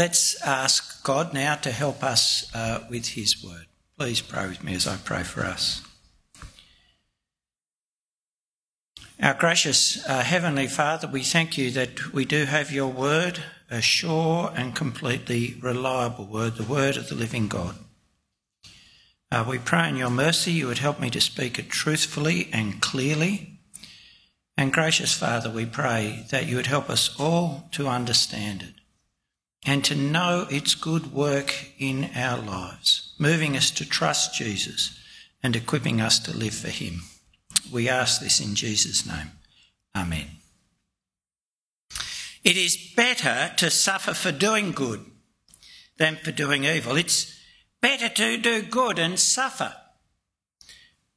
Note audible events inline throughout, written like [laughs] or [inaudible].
let's ask God now to help us uh, with His word. Please pray with me as I pray for us. Our gracious uh, Heavenly Father, we thank you that we do have your word, a sure and completely reliable word, the word of the living God. Uh, we pray in your mercy you would help me to speak it truthfully and clearly. And gracious Father, we pray that you would help us all to understand it and to know its good work in our lives, moving us to trust Jesus and equipping us to live for him. We ask this in Jesus' name. Amen. It is better to suffer for doing good than for doing evil. It's better to do good and suffer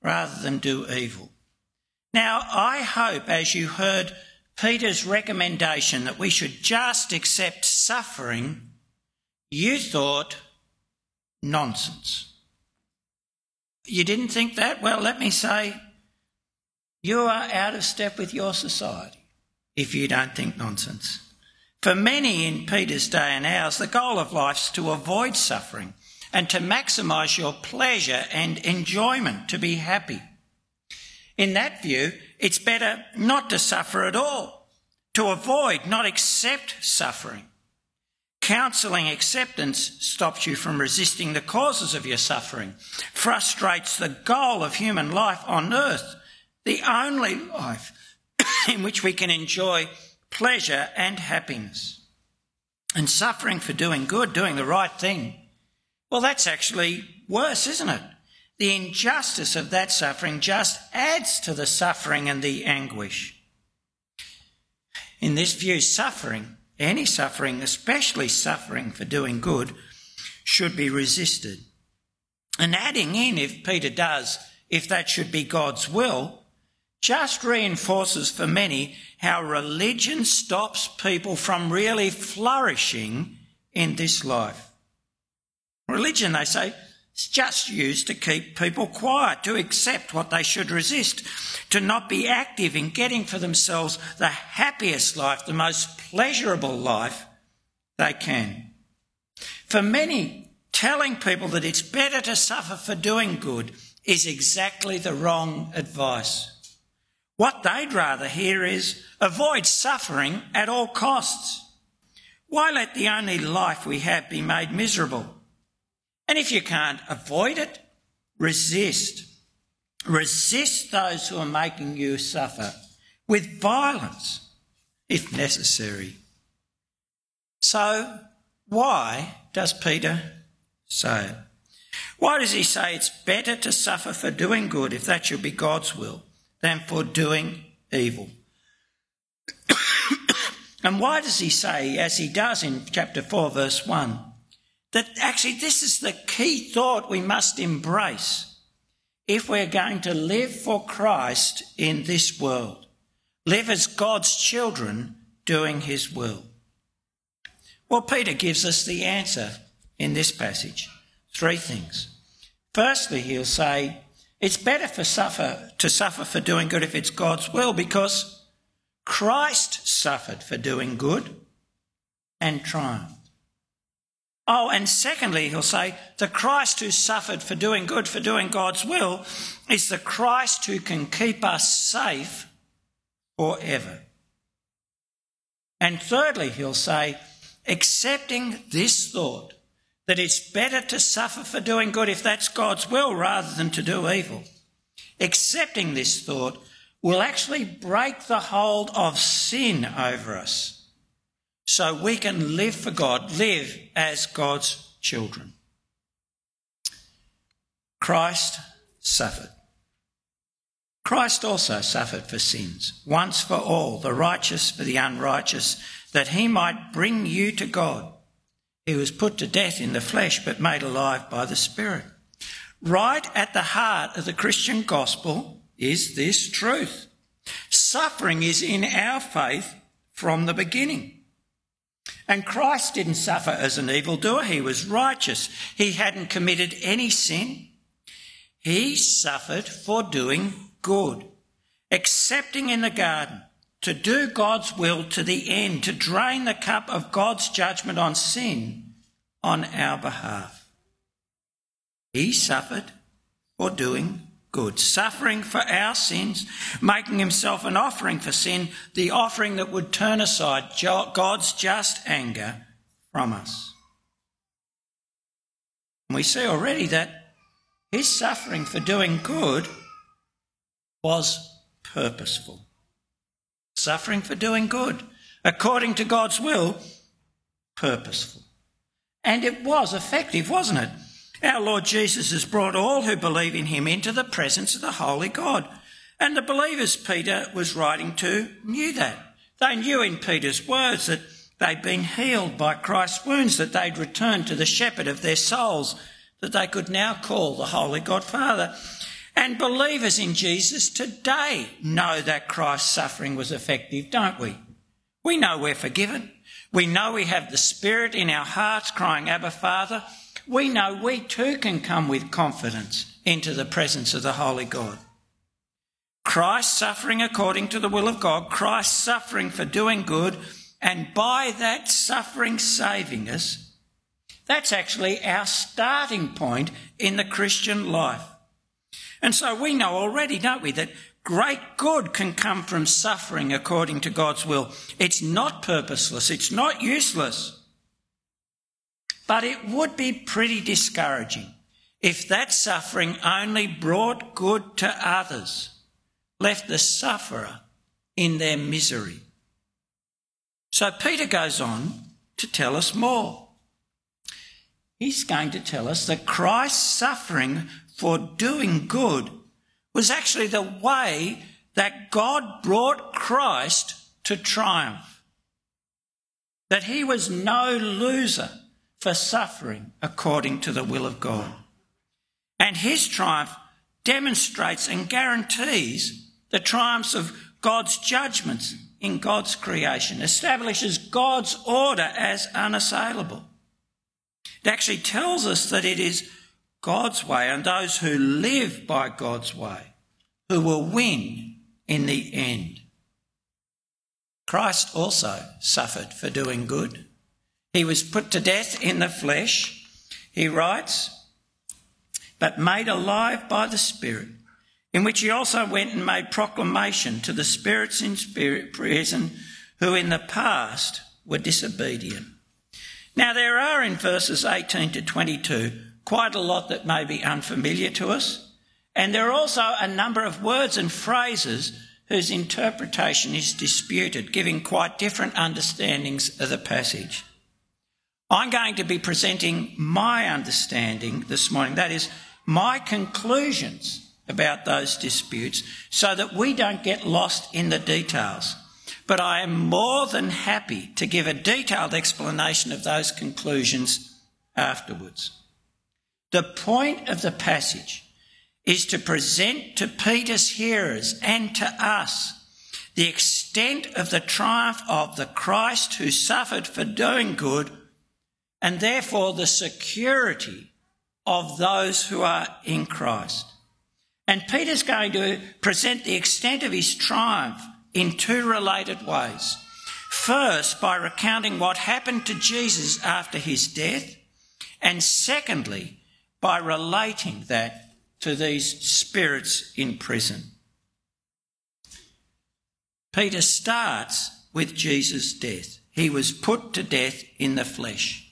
rather than do evil. Now, I hope as you heard Peter's recommendation that we should just accept suffering, you thought nonsense. You didn't think that? Well, let me say you are out of step with your society if you don't think nonsense. For many in Peter's day and ours, the goal of life is to avoid suffering and to maximise your pleasure and enjoyment, to be happy. In that view, it's better not to suffer at all, to avoid, not accept suffering. Counselling acceptance stops you from resisting the causes of your suffering, frustrates the goal of human life on earth the only life [coughs] in which we can enjoy pleasure and happiness. And suffering for doing good, doing the right thing, well, that's actually worse, isn't it? The injustice of that suffering just adds to the suffering and the anguish. In this view, suffering, any suffering, especially suffering for doing good, should be resisted. And adding in, if Peter does, if that should be God's will, just reinforces for many how religion stops people from really flourishing in this life. Religion, they say, is just used to keep people quiet, to accept what they should resist, to not be active in getting for themselves the happiest life, the most pleasurable life they can. For many, telling people that it's better to suffer for doing good is exactly the wrong advice. What they'd rather hear is avoid suffering at all costs. Why let the only life we have be made miserable? And if you can't avoid it, resist. Resist those who are making you suffer with violence, if necessary. So, why does Peter say it? Why does he say it's better to suffer for doing good if that should be God's will? than for doing evil. [coughs] and why does he say, as he does in chapter 4, verse 1, that actually this is the key thought we must embrace if we're going to live for Christ in this world, live as God's children doing his will? Well, Peter gives us the answer in this passage. Three things. Firstly, he'll say, it's better for suffer to suffer for doing good if it's God's will because Christ suffered for doing good and triumphed. Oh, and secondly, he'll say, the Christ who suffered for doing good, for doing God's will, is the Christ who can keep us safe forever. And thirdly, he'll say, accepting this thought that it's better to suffer for doing good if that's God's will rather than to do evil. Accepting this thought will actually break the hold of sin over us so we can live for God, live as God's children. Christ suffered. Christ also suffered for sins, once for all, the righteous for the unrighteous, that he might bring you to God. He was put to death in the flesh, but made alive by the Spirit. Right at the heart of the Christian gospel is this truth. Suffering is in our faith from the beginning. And Christ didn't suffer as an evildoer. He was righteous. He hadn't committed any sin. He suffered for doing good, accepting in the garden to do God's will to the end, to drain the cup of God's judgment on sin on our behalf. He suffered for doing good, suffering for our sins, making himself an offering for sin, the offering that would turn aside God's just anger from us. And we see already that his suffering for doing good was purposeful. Suffering for doing good, according to God's will, purposeful. And it was effective, wasn't it? Our Lord Jesus has brought all who believe in him into the presence of the Holy God. And the believers Peter was writing to knew that. They knew in Peter's words that they'd been healed by Christ's wounds, that they'd returned to the shepherd of their souls, that they could now call the Holy God Father. And believers in Jesus today know that Christ's suffering was effective, don't we? We know we're forgiven. We know we have the Spirit in our hearts crying, Abba, Father. We know we too can come with confidence into the presence of the Holy God. Christ suffering according to the will of God, Christ suffering for doing good, and by that suffering saving us, that's actually our starting point in the Christian life. And so we know already, don't we, that great good can come from suffering according to God's will. It's not purposeless, it's not useless. But it would be pretty discouraging if that suffering only brought good to others, left the sufferer in their misery. So Peter goes on to tell us more. He's going to tell us that Christ's suffering for doing good was actually the way that God brought Christ to triumph. That he was no loser for suffering according to the will of God. And his triumph demonstrates and guarantees the triumphs of God's judgments in God's creation, establishes God's order as unassailable. It actually tells us that it is God's way and those who live by God's way who will win in the end. Christ also suffered for doing good. He was put to death in the flesh, he writes, but made alive by the Spirit, in which he also went and made proclamation to the spirits in spirit prison who in the past were disobedient. Now, there are in verses 18 to 22 quite a lot that may be unfamiliar to us. And there are also a number of words and phrases whose interpretation is disputed, giving quite different understandings of the passage. I'm going to be presenting my understanding this morning, that is, my conclusions about those disputes, so that we don't get lost in the details. But I am more than happy to give a detailed explanation of those conclusions afterwards. The point of the passage is to present to Peter's hearers and to us the extent of the triumph of the Christ who suffered for doing good and therefore the security of those who are in Christ. And Peter's going to present the extent of his triumph in two related ways. First, by recounting what happened to Jesus after his death, and secondly, by relating that to these spirits in prison. Peter starts with Jesus' death. He was put to death in the flesh.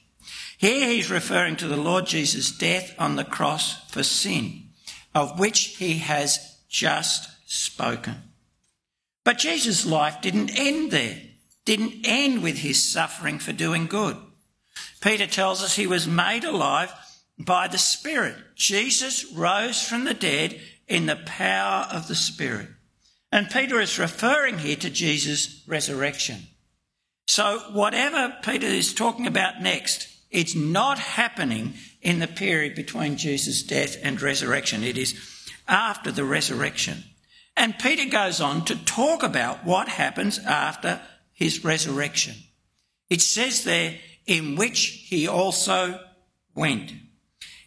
Here he's referring to the Lord Jesus' death on the cross for sin, of which he has just spoken. But Jesus' life didn't end there, didn't end with his suffering for doing good. Peter tells us he was made alive by the Spirit. Jesus rose from the dead in the power of the Spirit. And Peter is referring here to Jesus' resurrection. So, whatever Peter is talking about next, it's not happening in the period between Jesus' death and resurrection. It is after the resurrection. And Peter goes on to talk about what happens after his resurrection. It says there, in which he also went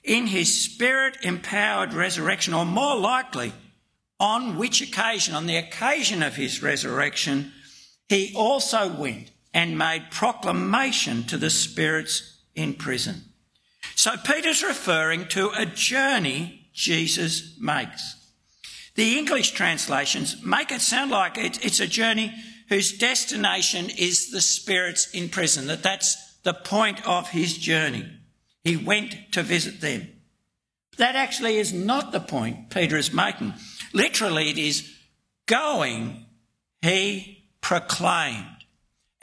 in his spirit empowered resurrection, or more likely, on which occasion, on the occasion of his resurrection, he also went and made proclamation to the spirits in prison. So Peter's referring to a journey Jesus makes. The English translations make it sound like it's a journey whose destination is the spirits in prison, that that's the point of his journey. He went to visit them. That actually is not the point Peter is making. Literally, it is going, he proclaimed.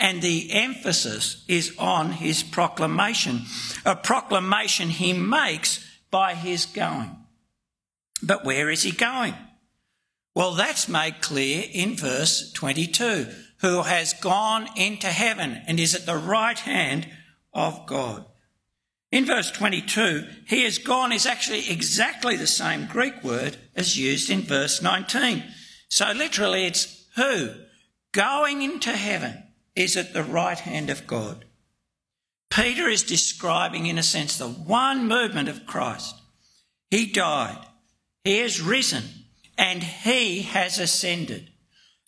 And the emphasis is on his proclamation, a proclamation he makes by his going. But where is he going? Well, that's made clear in verse 22 who has gone into heaven and is at the right hand of God. In verse 22, he has gone is actually exactly the same Greek word as used in verse 19. So literally it's who going into heaven is at the right hand of God. Peter is describing, in a sense, the one movement of Christ. He died, he has risen, and he has ascended.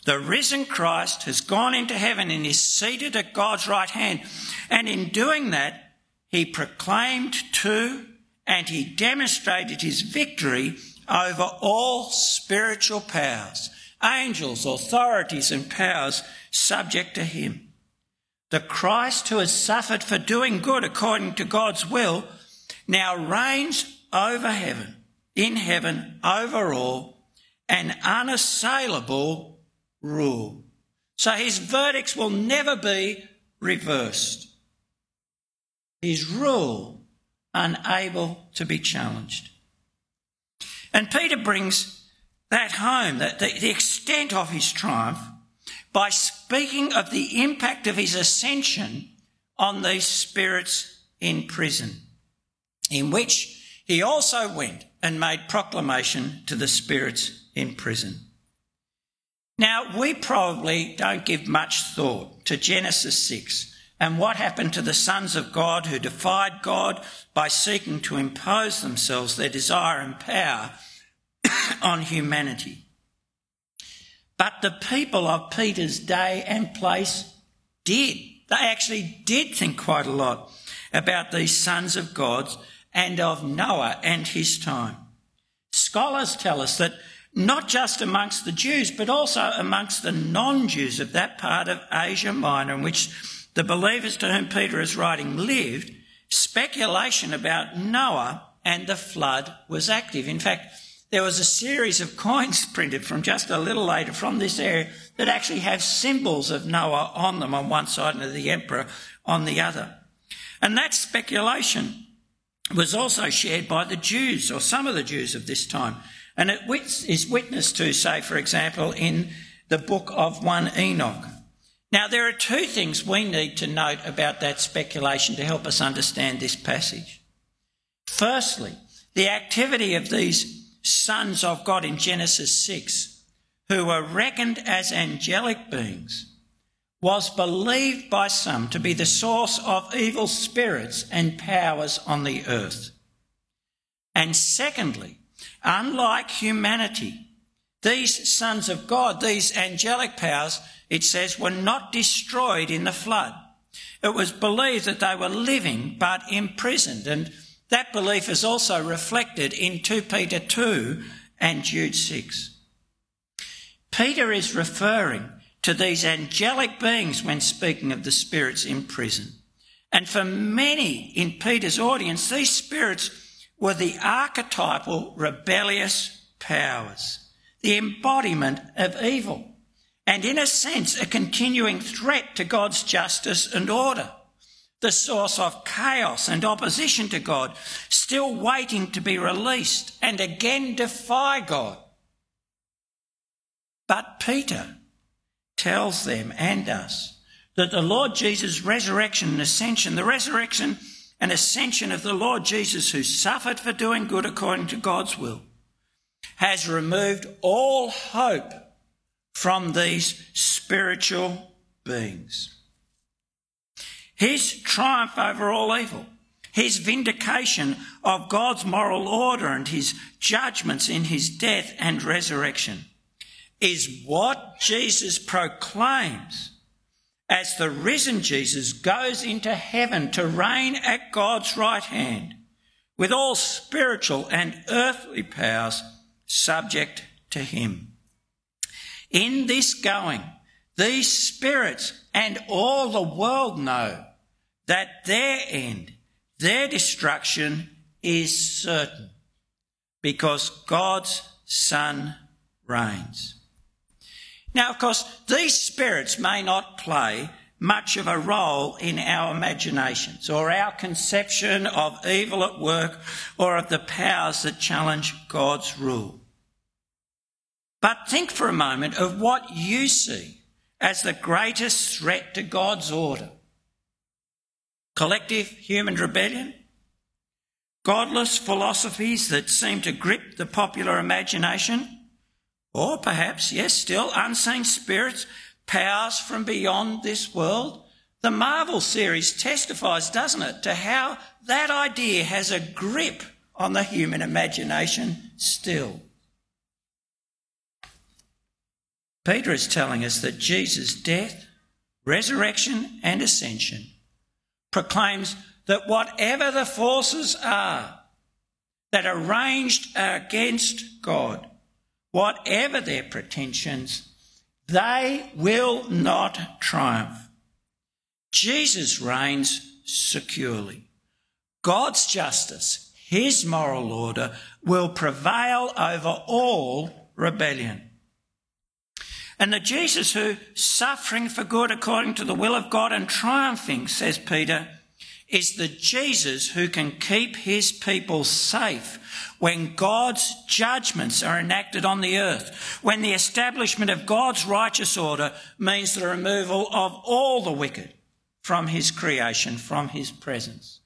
The risen Christ has gone into heaven and is seated at God's right hand. And in doing that, he proclaimed to and he demonstrated his victory over all spiritual powers, angels, authorities, and powers subject to him. The Christ who has suffered for doing good according to God's will now reigns over heaven, in heaven, over all, an unassailable rule. So his verdicts will never be reversed. His rule unable to be challenged. And Peter brings that home, the, the extent of his triumph, by speaking of the impact of his ascension on these spirits in prison, in which he also went and made proclamation to the spirits in prison. Now, we probably don't give much thought to Genesis 6 and what happened to the sons of God who defied God by seeking to impose themselves, their desire and power [coughs] on humanity. But the people of Peter's day and place did. They actually did think quite a lot about these sons of God and of Noah and his time. Scholars tell us that not just amongst the Jews, but also amongst the non Jews of that part of Asia Minor in which the believers to whom Peter is writing lived, speculation about Noah and the flood was active. In fact, there was a series of coins [laughs] printed from just a little later from this area that actually have symbols of Noah on them on one side and of the emperor on the other. And that speculation was also shared by the Jews, or some of the Jews of this time. And it is witnessed to, say, for example, in the book of 1 Enoch. Now, there are two things we need to note about that speculation to help us understand this passage. Firstly, the activity of these sons of God in Genesis 6, who were reckoned as angelic beings, was believed by some to be the source of evil spirits and powers on the earth. And secondly, unlike humanity, these sons of God, these angelic powers, it says, were not destroyed in the flood. It was believed that they were living but imprisoned. And that belief is also reflected in 2 Peter 2 and Jude 6. Peter is referring to these angelic beings when speaking of the spirits in prison. And for many in Peter's audience, these spirits were the archetypal rebellious powers, the embodiment of evil and in a sense, a continuing threat to God's justice and order. The source of chaos and opposition to God, still waiting to be released and again defy God. But Peter tells them and us that the Lord Jesus' resurrection and ascension, the resurrection and ascension of the Lord Jesus, who suffered for doing good according to God's will, has removed all hope from these spiritual beings. His triumph over all evil, his vindication of God's moral order and his judgments in his death and resurrection is what Jesus proclaims as the risen Jesus goes into heaven to reign at God's right hand, with all spiritual and earthly powers subject to him. In this going, these spirits and all the world know that their end, their destruction is certain because God's Son reigns. Now, of course, these spirits may not play much of a role in our imaginations or our conception of evil at work or of the powers that challenge God's rule. But think for a moment of what you see as the greatest threat to God's order. Collective human rebellion? Godless philosophies that seem to grip the popular imagination? Or perhaps, yes, still unseen spirits, powers from beyond this world. The Marvel series testifies, doesn't it, to how that idea has a grip on the human imagination still. Peter is telling us that Jesus' death, resurrection, and ascension proclaims that whatever the forces are that are ranged against God, whatever their pretensions, they will not triumph. Jesus reigns securely. God's justice, his moral order, will prevail over all rebellion. And the Jesus who, suffering for good according to the will of God and triumphing, says Peter, is the Jesus who can keep his people safe when God's judgments are enacted on the earth, when the establishment of God's righteous order means the removal of all the wicked from his creation, from his presence.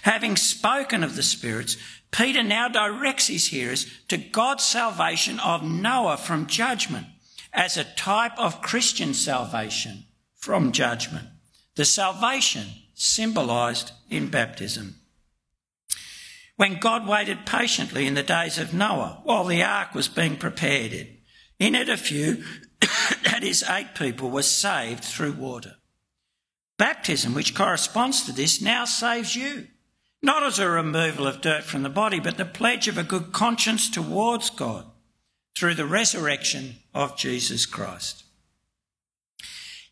Having spoken of the spirits, Peter now directs his hearers to God's salvation of Noah from judgment as a type of Christian salvation from judgment. The salvation symbolised in baptism when God waited patiently in the days of Noah while the ark was being prepared. In it, a few, [coughs] that is, eight people, were saved through water. Baptism, which corresponds to this, now saves you, not as a removal of dirt from the body, but the pledge of a good conscience towards God through the resurrection of Jesus Christ.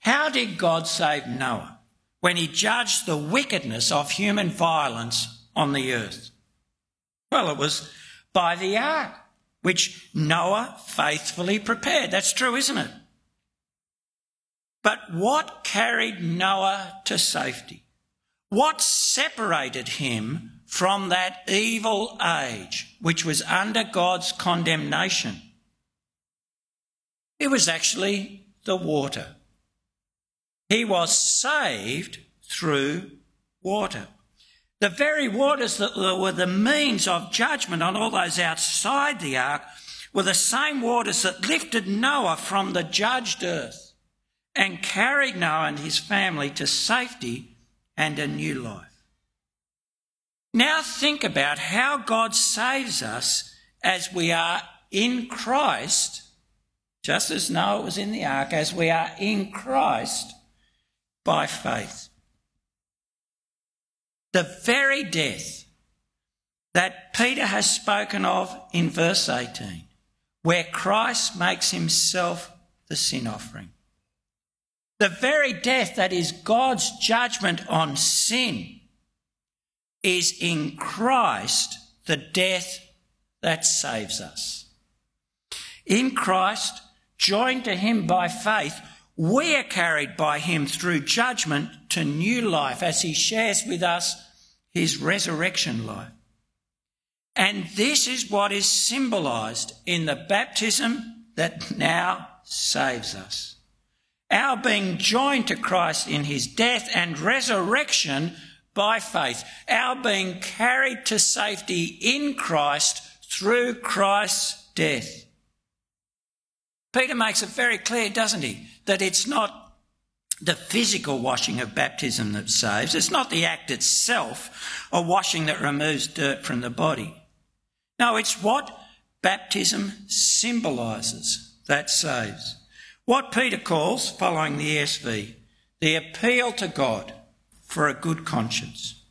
How did God save Noah when he judged the wickedness of human violence on the earth? Well, it was by the ark, which Noah faithfully prepared. That's true, isn't it? But what carried Noah to safety? What separated him from that evil age which was under God's condemnation? It was actually the water. He was saved through water. The very waters that were the means of judgment on all those outside the ark were the same waters that lifted Noah from the judged earth and carried Noah and his family to safety and a new life. Now think about how God saves us as we are in Christ, just as Noah was in the ark, as we are in Christ by faith the very death that Peter has spoken of in verse 18, where Christ makes himself the sin offering. The very death that is God's judgment on sin is in Christ the death that saves us. In Christ, joined to him by faith, we are carried by him through judgment to new life as he shares with us his resurrection life. And this is what is symbolised in the baptism that now saves us. Our being joined to Christ in his death and resurrection by faith. Our being carried to safety in Christ through Christ's death. Peter makes it very clear, doesn't he, that it's not the physical washing of baptism that saves. It's not the act itself, a washing that removes dirt from the body. No, it's what baptism symbolises that saves. What Peter calls, following the ESV, the appeal to God for a good conscience.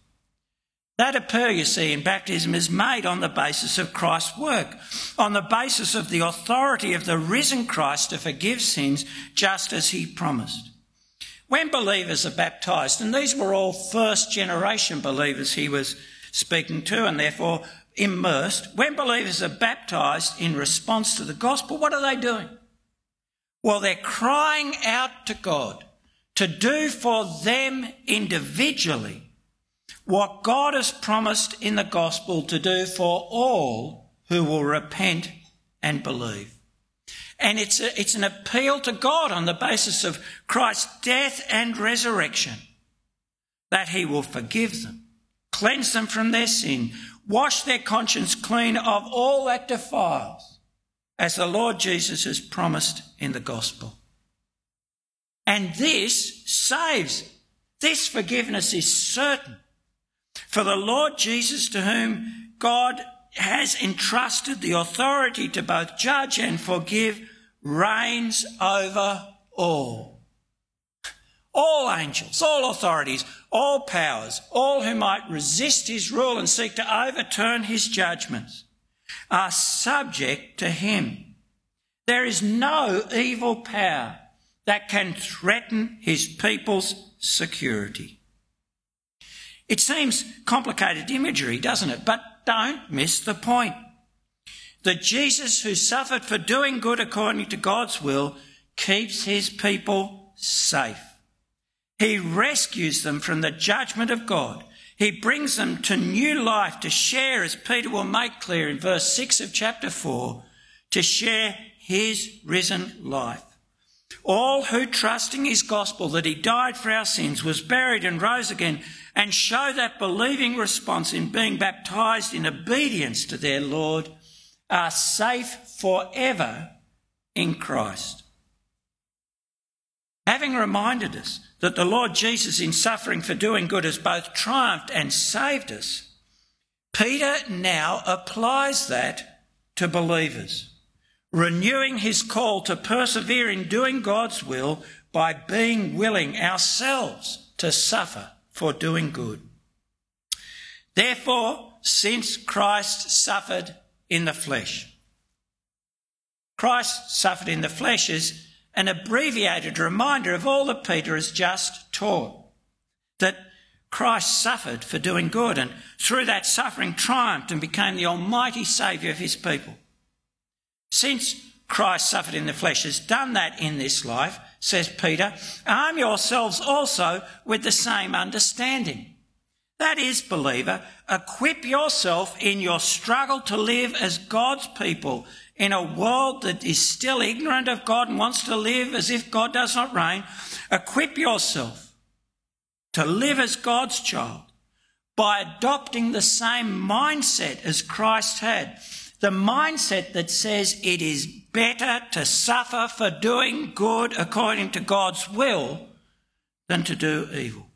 That appeal, you see, in baptism is made on the basis of Christ's work, on the basis of the authority of the risen Christ to forgive sins just as he promised. When believers are baptised, and these were all first generation believers he was speaking to, and therefore immersed, when believers are baptised in response to the gospel, what are they doing? Well, they're crying out to God to do for them individually what God has promised in the gospel to do for all who will repent and believe. And it's, a, it's an appeal to God on the basis of Christ's death and resurrection that he will forgive them, cleanse them from their sin, wash their conscience clean of all that defiles, as the Lord Jesus has promised in the gospel. And this saves. This forgiveness is certain. For the Lord Jesus, to whom God has entrusted the authority to both judge and forgive, reigns over all. All angels, all authorities, all powers, all who might resist his rule and seek to overturn his judgments are subject to him. There is no evil power that can threaten his people's security. It seems complicated imagery, doesn't it? But don't miss the point. That Jesus who suffered for doing good according to God's will keeps his people safe. He rescues them from the judgment of God. He brings them to new life to share, as Peter will make clear in verse 6 of chapter 4, to share his risen life. All who trusting his gospel that he died for our sins, was buried and rose again, and show that believing response in being baptized in obedience to their Lord are safe forever in Christ. Having reminded us that the Lord Jesus, in suffering for doing good, has both triumphed and saved us, Peter now applies that to believers renewing his call to persevere in doing God's will by being willing ourselves to suffer for doing good. Therefore, since Christ suffered in the flesh, Christ suffered in the flesh is an abbreviated reminder of all that Peter has just taught. That Christ suffered for doing good and through that suffering triumphed and became the almighty Saviour of his people. Since Christ suffered in the flesh, has done that in this life, says Peter, arm yourselves also with the same understanding. That is, believer, equip yourself in your struggle to live as God's people in a world that is still ignorant of God and wants to live as if God does not reign. Equip yourself to live as God's child by adopting the same mindset as Christ had the mindset that says it is better to suffer for doing good according to God's will than to do evil.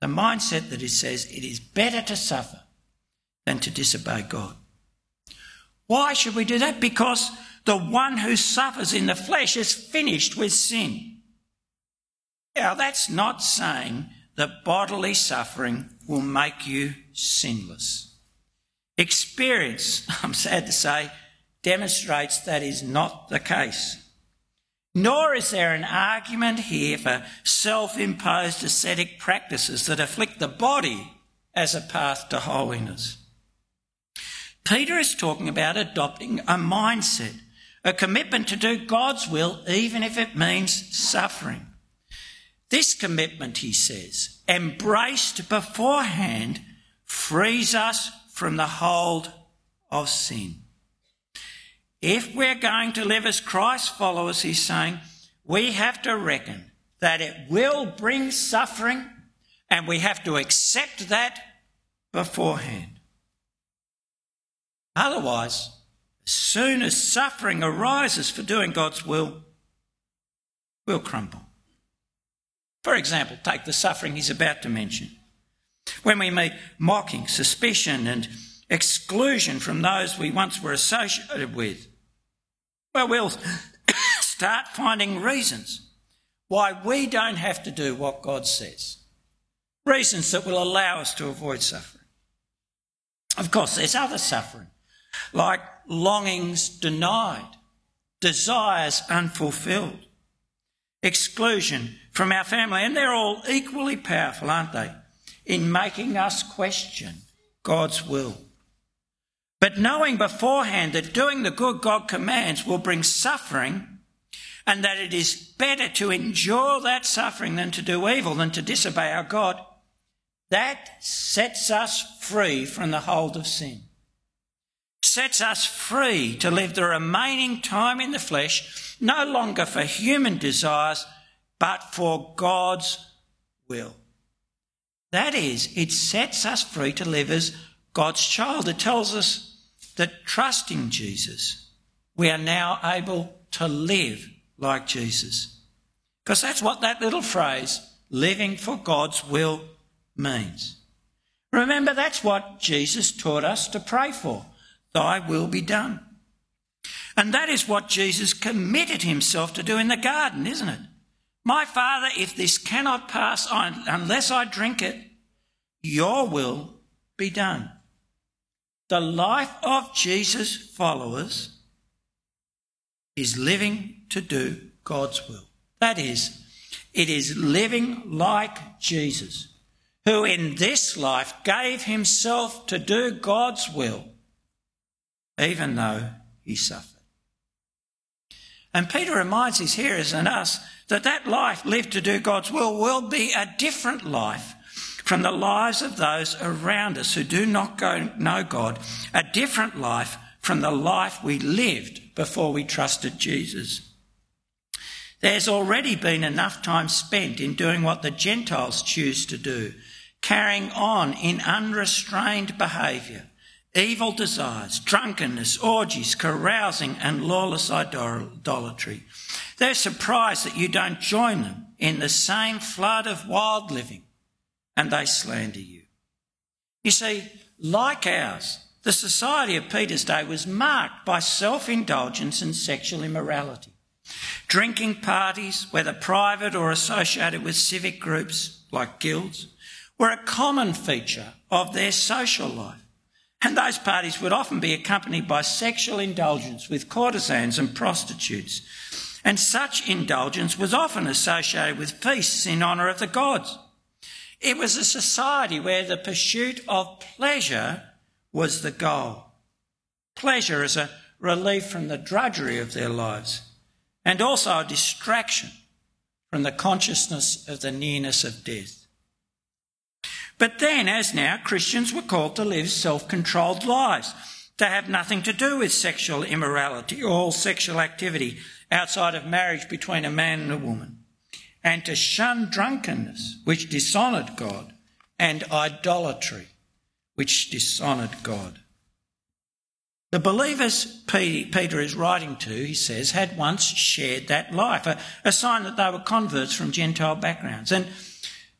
The mindset that it says it is better to suffer than to disobey God. Why should we do that? Because the one who suffers in the flesh is finished with sin. Now, that's not saying that bodily suffering will make you sinless. Experience, [laughs] I'm sad to say, demonstrates that is not the case. Nor is there an argument here for self imposed ascetic practices that afflict the body as a path to holiness. Peter is talking about adopting a mindset, a commitment to do God's will, even if it means suffering. This commitment, he says, embraced beforehand, frees us from the hold of sin. If we're going to live as Christ followers, he's saying, we have to reckon that it will bring suffering and we have to accept that beforehand. Otherwise, as soon as suffering arises for doing God's will, we'll crumble. For example, take the suffering he's about to mention. When we meet mocking, suspicion, and exclusion from those we once were associated with, well, we'll [coughs] start finding reasons why we don't have to do what God says. Reasons that will allow us to avoid suffering. Of course, there's other suffering, like longings denied, desires unfulfilled, exclusion from our family, and they're all equally powerful, aren't they, in making us question God's will. But knowing beforehand that doing the good God commands will bring suffering and that it is better to endure that suffering than to do evil, than to disobey our God, that sets us free from the hold of sin. Sets us free to live the remaining time in the flesh, no longer for human desires, but for God's will. That is, it sets us free to live as God's child. It tells us that trusting Jesus, we are now able to live like Jesus. Because that's what that little phrase, living for God's will, means. Remember, that's what Jesus taught us to pray for. Thy will be done. And that is what Jesus committed himself to do in the garden, isn't it? My Father, if this cannot pass on unless I drink it, your will be done. The life of Jesus' followers is living to do God's will. That is, it is living like Jesus, who in this life gave himself to do God's will, even though he suffered. And Peter reminds his hearers and us that that life lived to do God's will will be a different life from the lives of those around us who do not go, know God, a different life from the life we lived before we trusted Jesus. There's already been enough time spent in doing what the Gentiles choose to do, carrying on in unrestrained behaviour, evil desires, drunkenness, orgies, carousing, and lawless idolatry. They're surprised that you don't join them in the same flood of wild living, and they slander you. You see, like ours, the society of Peter's day was marked by self indulgence and sexual immorality. Drinking parties, whether private or associated with civic groups like guilds, were a common feature of their social life. And those parties would often be accompanied by sexual indulgence with courtesans and prostitutes. And such indulgence was often associated with feasts in honour of the gods. It was a society where the pursuit of pleasure was the goal. Pleasure as a relief from the drudgery of their lives and also a distraction from the consciousness of the nearness of death. But then, as now, Christians were called to live self controlled lives, to have nothing to do with sexual immorality or sexual activity outside of marriage between a man and a woman, and to shun drunkenness, which dishonoured God, and idolatry, which dishonoured God. The believers Peter is writing to, he says, had once shared that life, a, a, sign that they were converts from Gentile backgrounds. And,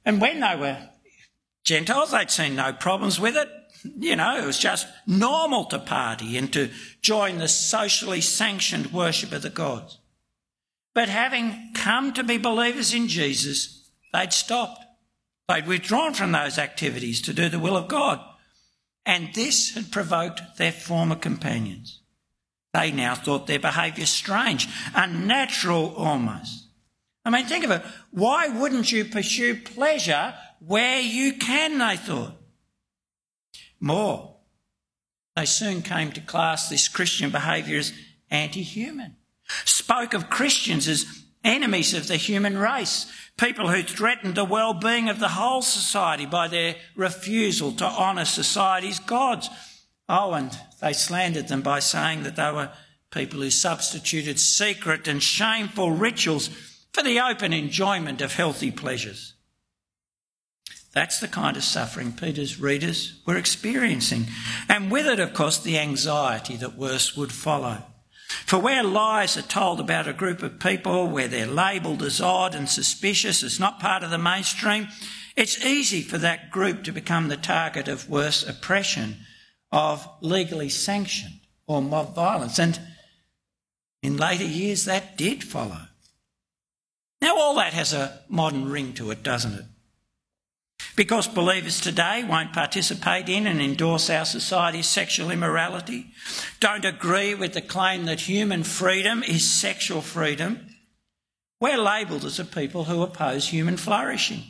and when they were Gentiles, they'd seen no problems with it. You know, it was just normal to party and to join the socially sanctioned worship of the gods. But having come to be believers in Jesus, they'd stopped. They'd withdrawn from those activities to do the will of God and this had provoked their former companions. They now thought their behaviour strange, unnatural almost. I mean, think of it. Why wouldn't you pursue pleasure where you can, they thought? More, they soon came to class this Christian behaviour as anti human, spoke of Christians as enemies of the human race, people who threatened the well-being of the whole society by their refusal to honour society's gods. Oh, and they slandered them by saying that they were people who substituted secret and shameful rituals for the open enjoyment of healthy pleasures. That's the kind of suffering Peter's readers were experiencing, and with it, of course, the anxiety that worse would follow. For where lies are told about a group of people, where they're labelled as odd and suspicious, as not part of the mainstream, it's easy for that group to become the target of worse oppression, of legally sanctioned or mob violence. And in later years, that did follow. Now, all that has a modern ring to it, doesn't it? Because believers today won't participate in and endorse our society's sexual immorality, don't agree with the claim that human freedom is sexual freedom, we're labelled as a people who oppose human flourishing.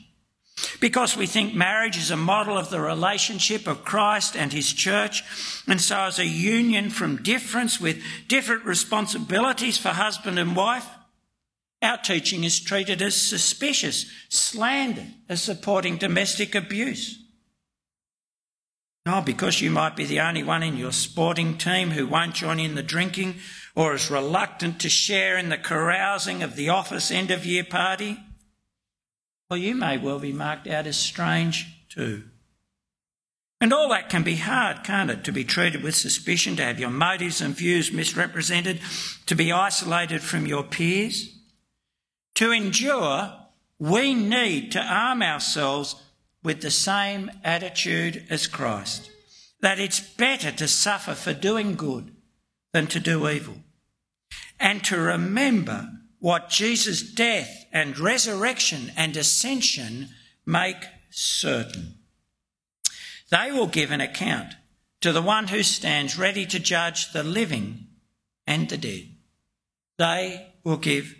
Because we think marriage is a model of the relationship of Christ and his church, and so as a union from difference with different responsibilities for husband and wife, our teaching is treated as suspicious, slandered as supporting domestic abuse. Oh, because you might be the only one in your sporting team who won't join in the drinking or is reluctant to share in the carousing of the office end of year party, well, you may well be marked out as strange too. And all that can be hard, can't it? To be treated with suspicion, to have your motives and views misrepresented, to be isolated from your peers. To endure, we need to arm ourselves with the same attitude as Christ that it's better to suffer for doing good than to do evil. And to remember what Jesus' death and resurrection and ascension make certain. They will give an account to the one who stands ready to judge the living and the dead. They will give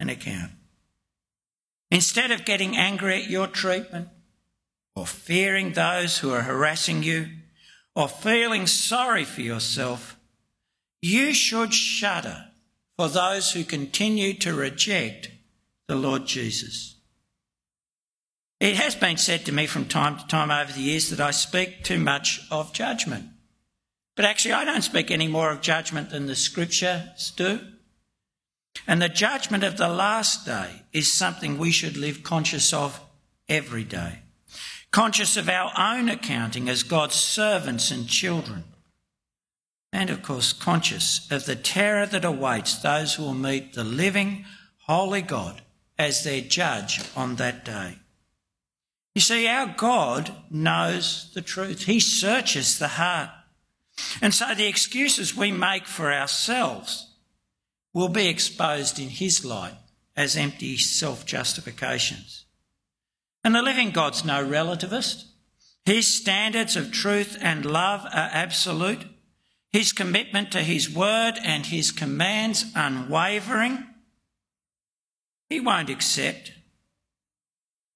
an account. Instead of getting angry at your treatment, or fearing those who are harassing you, or feeling sorry for yourself, you should shudder for those who continue to reject the Lord Jesus. It has been said to me from time to time over the years that I speak too much of judgment. But actually, I don't speak any more of judgment than the scriptures do. And the judgment of the last day is something we should live conscious of every day. Conscious of our own accounting as God's servants and children. And of course, conscious of the terror that awaits those who will meet the living, holy God as their judge on that day. You see, our God knows the truth. He searches the heart. And so the excuses we make for ourselves will be exposed in his light as empty self justifications. And the living God's no relativist. His standards of truth and love are absolute. His commitment to his word and his commands unwavering. He won't accept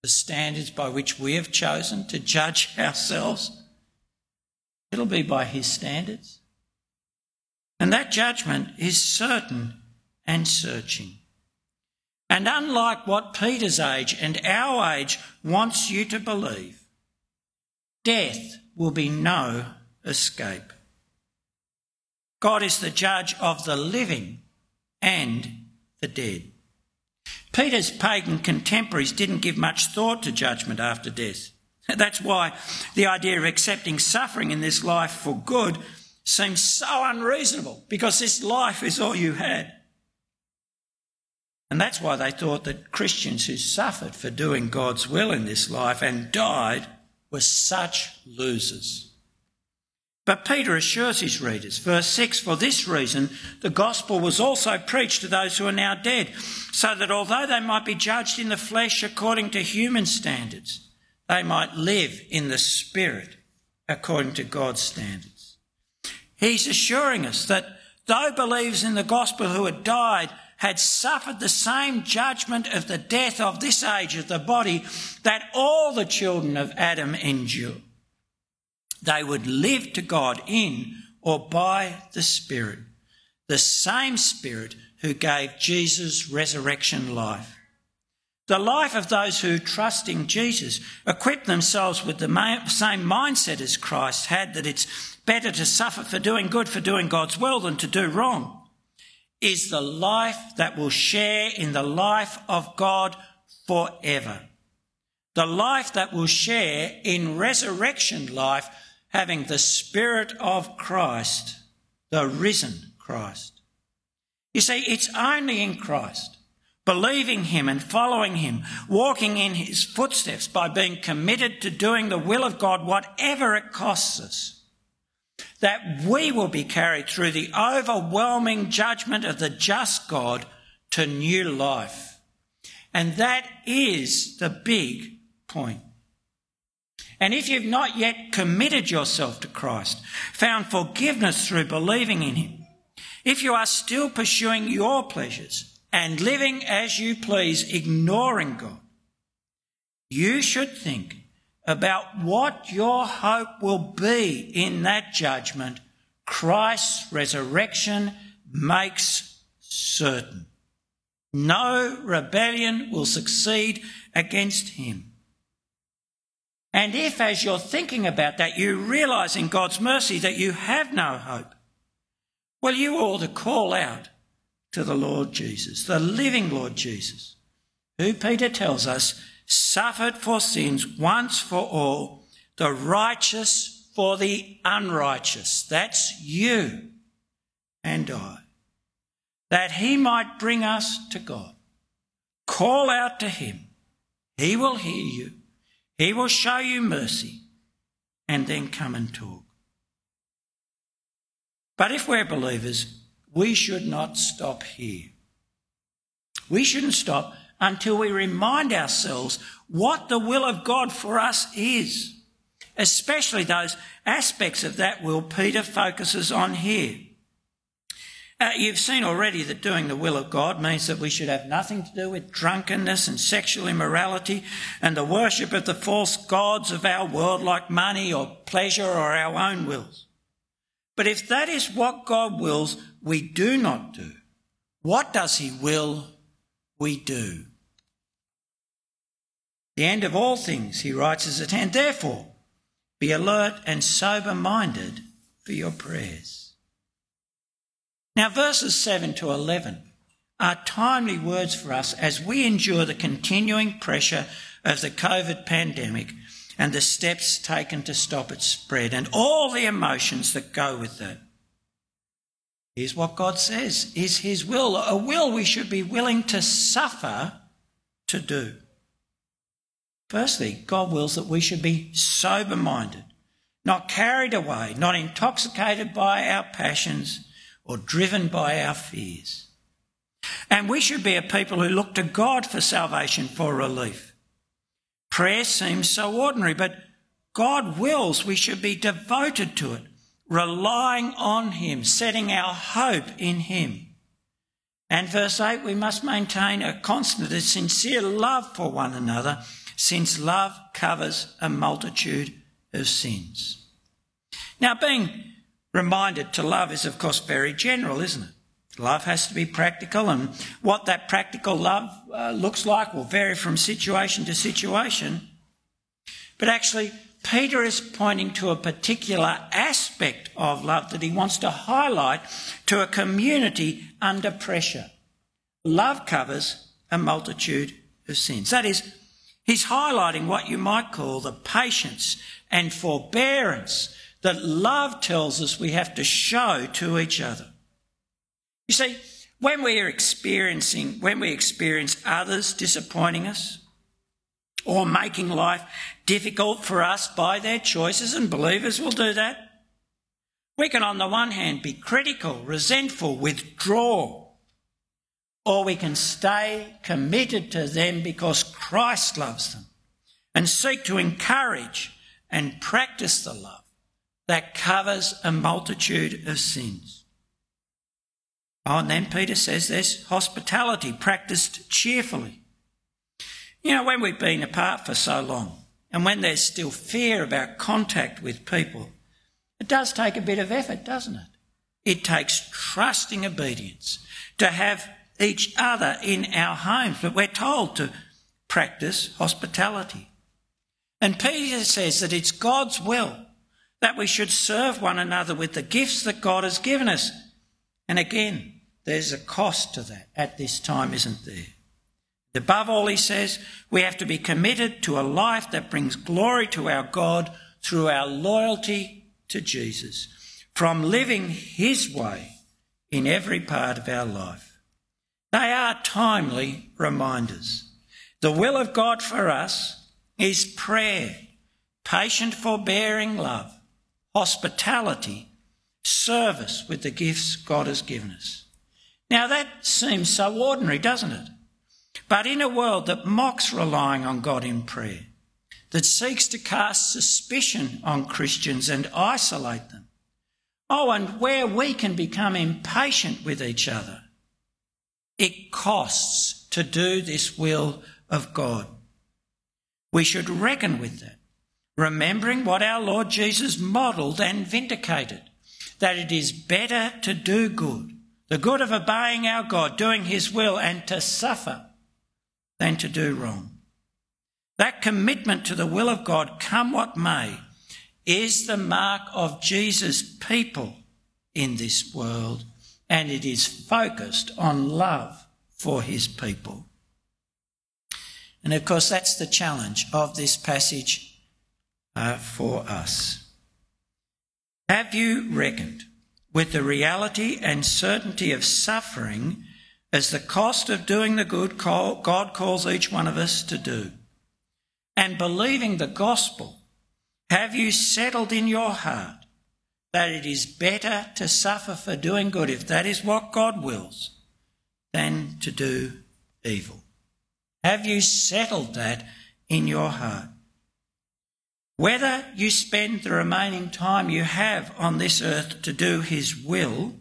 the standards by which we have chosen to judge [laughs] ourselves. It'll be by his standards. And that judgment is certain and searching. And unlike what Peter's age and our age wants you to believe, death will be no escape. God is the judge of the living and the dead. Peter's pagan contemporaries didn't give much thought to judgment after death. [laughs] That's why the idea of accepting suffering in this life for good seems so unreasonable, because this life is all you had. And that's why they thought that Christians who suffered for doing God's will in this life and died were such losers. But Peter assures his readers, verse 6 For this reason, the gospel was also preached to those who are now dead, so that although they might be judged in the flesh according to human standards, they might live in the spirit according to God's standards. He's assuring us that though believers in the gospel who had died had suffered the same judgment of the death of this age of the body that all the children of Adam endure. They would live to God in or by the Spirit, the same Spirit who gave Jesus resurrection life. The life of those who, trusting Jesus, equip themselves with the same mindset as Christ had that it's better to suffer for doing good, for doing God's will, than to do wrong is the life that will share in the life of God forever. The life that will share in resurrection life, having the Spirit of Christ, the risen Christ. You see, it's only in Christ, believing Him and following Him, walking in His footsteps by being committed to doing the will of God, whatever it costs us that we will be carried through the overwhelming judgment of the just God to new life. And that is the big point. And if you've not yet committed yourself to Christ, found forgiveness through believing in Him, if you are still pursuing your pleasures and living as you please, ignoring God, you should think about what your hope will be in that judgment Christ's resurrection makes certain. No rebellion will succeed against him. And if, as you're thinking about that, you realise in God's mercy that you have no hope, well, you ought to call out to the Lord Jesus, the living Lord Jesus, who Peter tells us suffered for sins once for all, the righteous for the unrighteous. That's you and I. That he might bring us to God. Call out to him. He will hear you. He will show you mercy and then come and talk. But if we're believers, we should not stop here. We shouldn't stop until we remind ourselves what the will of God for us is, especially those aspects of that will Peter focuses on here. Uh, you've seen already that doing the will of God means that we should have nothing to do with drunkenness and sexual immorality and the worship of the false gods of our world like money or pleasure or our own wills. But if that is what God wills, we do not do. What does He will? We do. The end of all things, he writes, is at hand. Therefore, be alert and sober minded for your prayers. Now, verses 7 to 11 are timely words for us as we endure the continuing pressure of the COVID pandemic and the steps taken to stop its spread and all the emotions that go with that. Here's what God says is His will, a will we should be willing to suffer to do. Firstly, God wills that we should be sober minded, not carried away, not intoxicated by our passions or driven by our fears. And we should be a people who look to God for salvation, for relief. Prayer seems so ordinary, but God wills we should be devoted to it, relying on Him, setting our hope in Him. And verse 8, we must maintain a constant, a sincere love for one another, since love covers a multitude of sins. Now, being reminded to love is, of course, very general, isn't it? Love has to be practical, and what that practical love uh, looks like will vary from situation to situation. But actually, Peter is pointing to a particular aspect of love that he wants to highlight to a community under pressure. Love covers a multitude of sins. That is, he's highlighting what you might call the patience and forbearance that love tells us we have to show to each other. You see, when we are experiencing, when we experience others disappointing us or making life difficult for us by their choices, and believers will do that, we can on the one hand be critical, resentful, withdraw, or we can stay committed to them because Christ loves them and seek to encourage and practice the love that covers a multitude of sins. Oh, and then Peter says there's hospitality practiced cheerfully. You know, when we've been apart for so long and when there's still fear about contact with people, it does take a bit of effort, doesn't it? It takes trusting obedience to have each other in our homes, but we're told to practice hospitality. And Peter says that it's God's will that we should serve one another with the gifts that God has given us. And again, there's a cost to that at this time, isn't there? Above all, he says, we have to be committed to a life that brings glory to our God through our loyalty to Jesus, from living his way in every part of our life. They are timely reminders. The will of God for us is prayer, patient, forbearing love, hospitality, service with the gifts God has given us. Now that seems so ordinary, doesn't it? But in a world that mocks relying on God in prayer, that seeks to cast suspicion on Christians and isolate them, oh, and where we can become impatient with each other, it costs to do this will of God. We should reckon with that, remembering what our Lord Jesus modelled and vindicated that it is better to do good, the good of obeying our God, doing His will, and to suffer than to do wrong. That commitment to the will of God, come what may, is the mark of Jesus' people in this world, and it is focused on love for his people. And of course, that's the challenge of this passage uh, for us. Have you reckoned with the reality and certainty of suffering as the cost of doing the good God calls each one of us to do? And believing the gospel, have you settled in your heart that it is better to suffer for doing good, if that is what God wills, than to do evil? Have you settled that in your heart? Whether you spend the remaining time you have on this earth to do His will,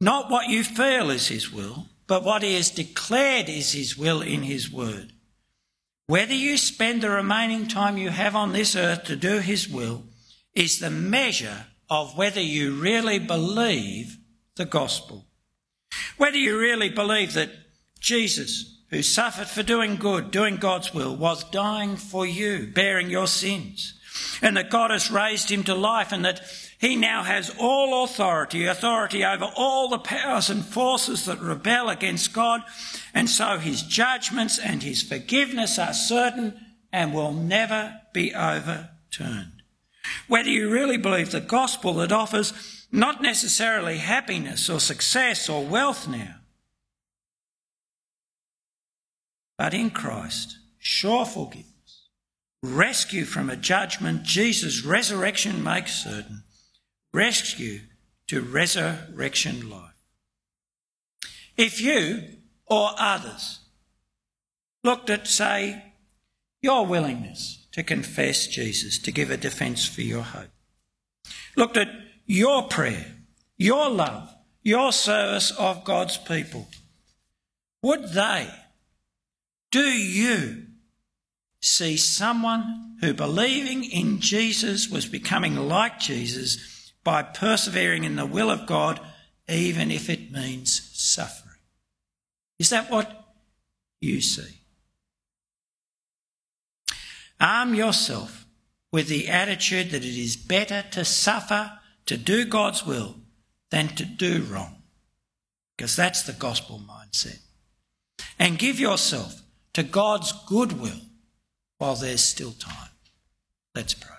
not what you feel is His will, but what He has declared is His will in His Word. Whether you spend the remaining time you have on this earth to do His will is the measure of whether you really believe the gospel. Whether you really believe that Jesus, who suffered for doing good, doing God's will, was dying for you, bearing your sins, and that God has raised him to life, and that he now has all authority, authority over all the powers and forces that rebel against God, and so his judgments and his forgiveness are certain and will never be overturned. Whether you really believe the gospel that offers not necessarily happiness or success or wealth now, but in Christ, sure forgiveness, rescue from a judgment Jesus' resurrection makes certain, rescue to resurrection life. If you or others looked at, say, your willingness to confess Jesus, to give a defence for your hope, looked at your prayer, your love, your service of God's people, would they do you see someone who, believing in Jesus, was becoming like Jesus by persevering in the will of God, even if it means suffering? Is that what you see? Arm yourself with the attitude that it is better to suffer to do God's will than to do wrong, because that's the gospel mindset. And give yourself to God's good will while there's still time. Let's pray.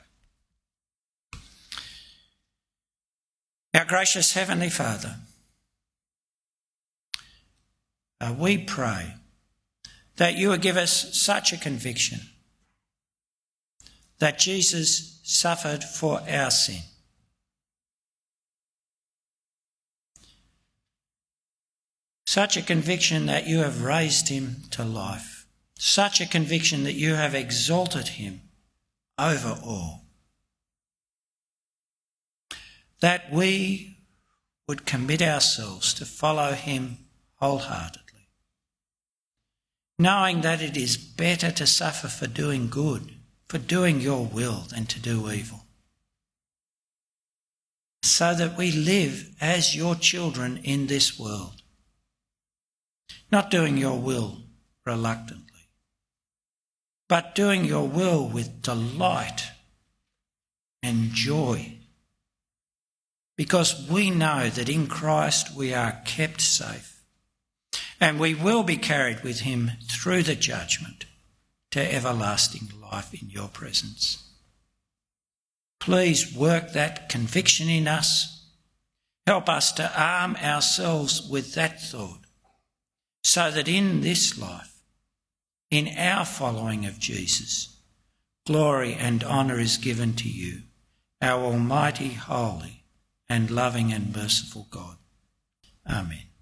Our gracious Heavenly Father, uh, we pray that you would give us such a conviction that Jesus suffered for our sin. Such a conviction that you have raised him to life such a conviction that you have exalted him over all. That we would commit ourselves to follow him wholeheartedly, knowing that it is better to suffer for doing good, for doing your will, than to do evil. So that we live as your children in this world, not doing your will reluctantly but doing your will with delight and joy. Because we know that in Christ we are kept safe and we will be carried with him through the judgment to everlasting life in your presence. Please work that conviction in us. Help us to arm ourselves with that thought so that in this life in our following of Jesus. Glory and honour is given to you, our Almighty, holy, and loving and merciful God. Amen.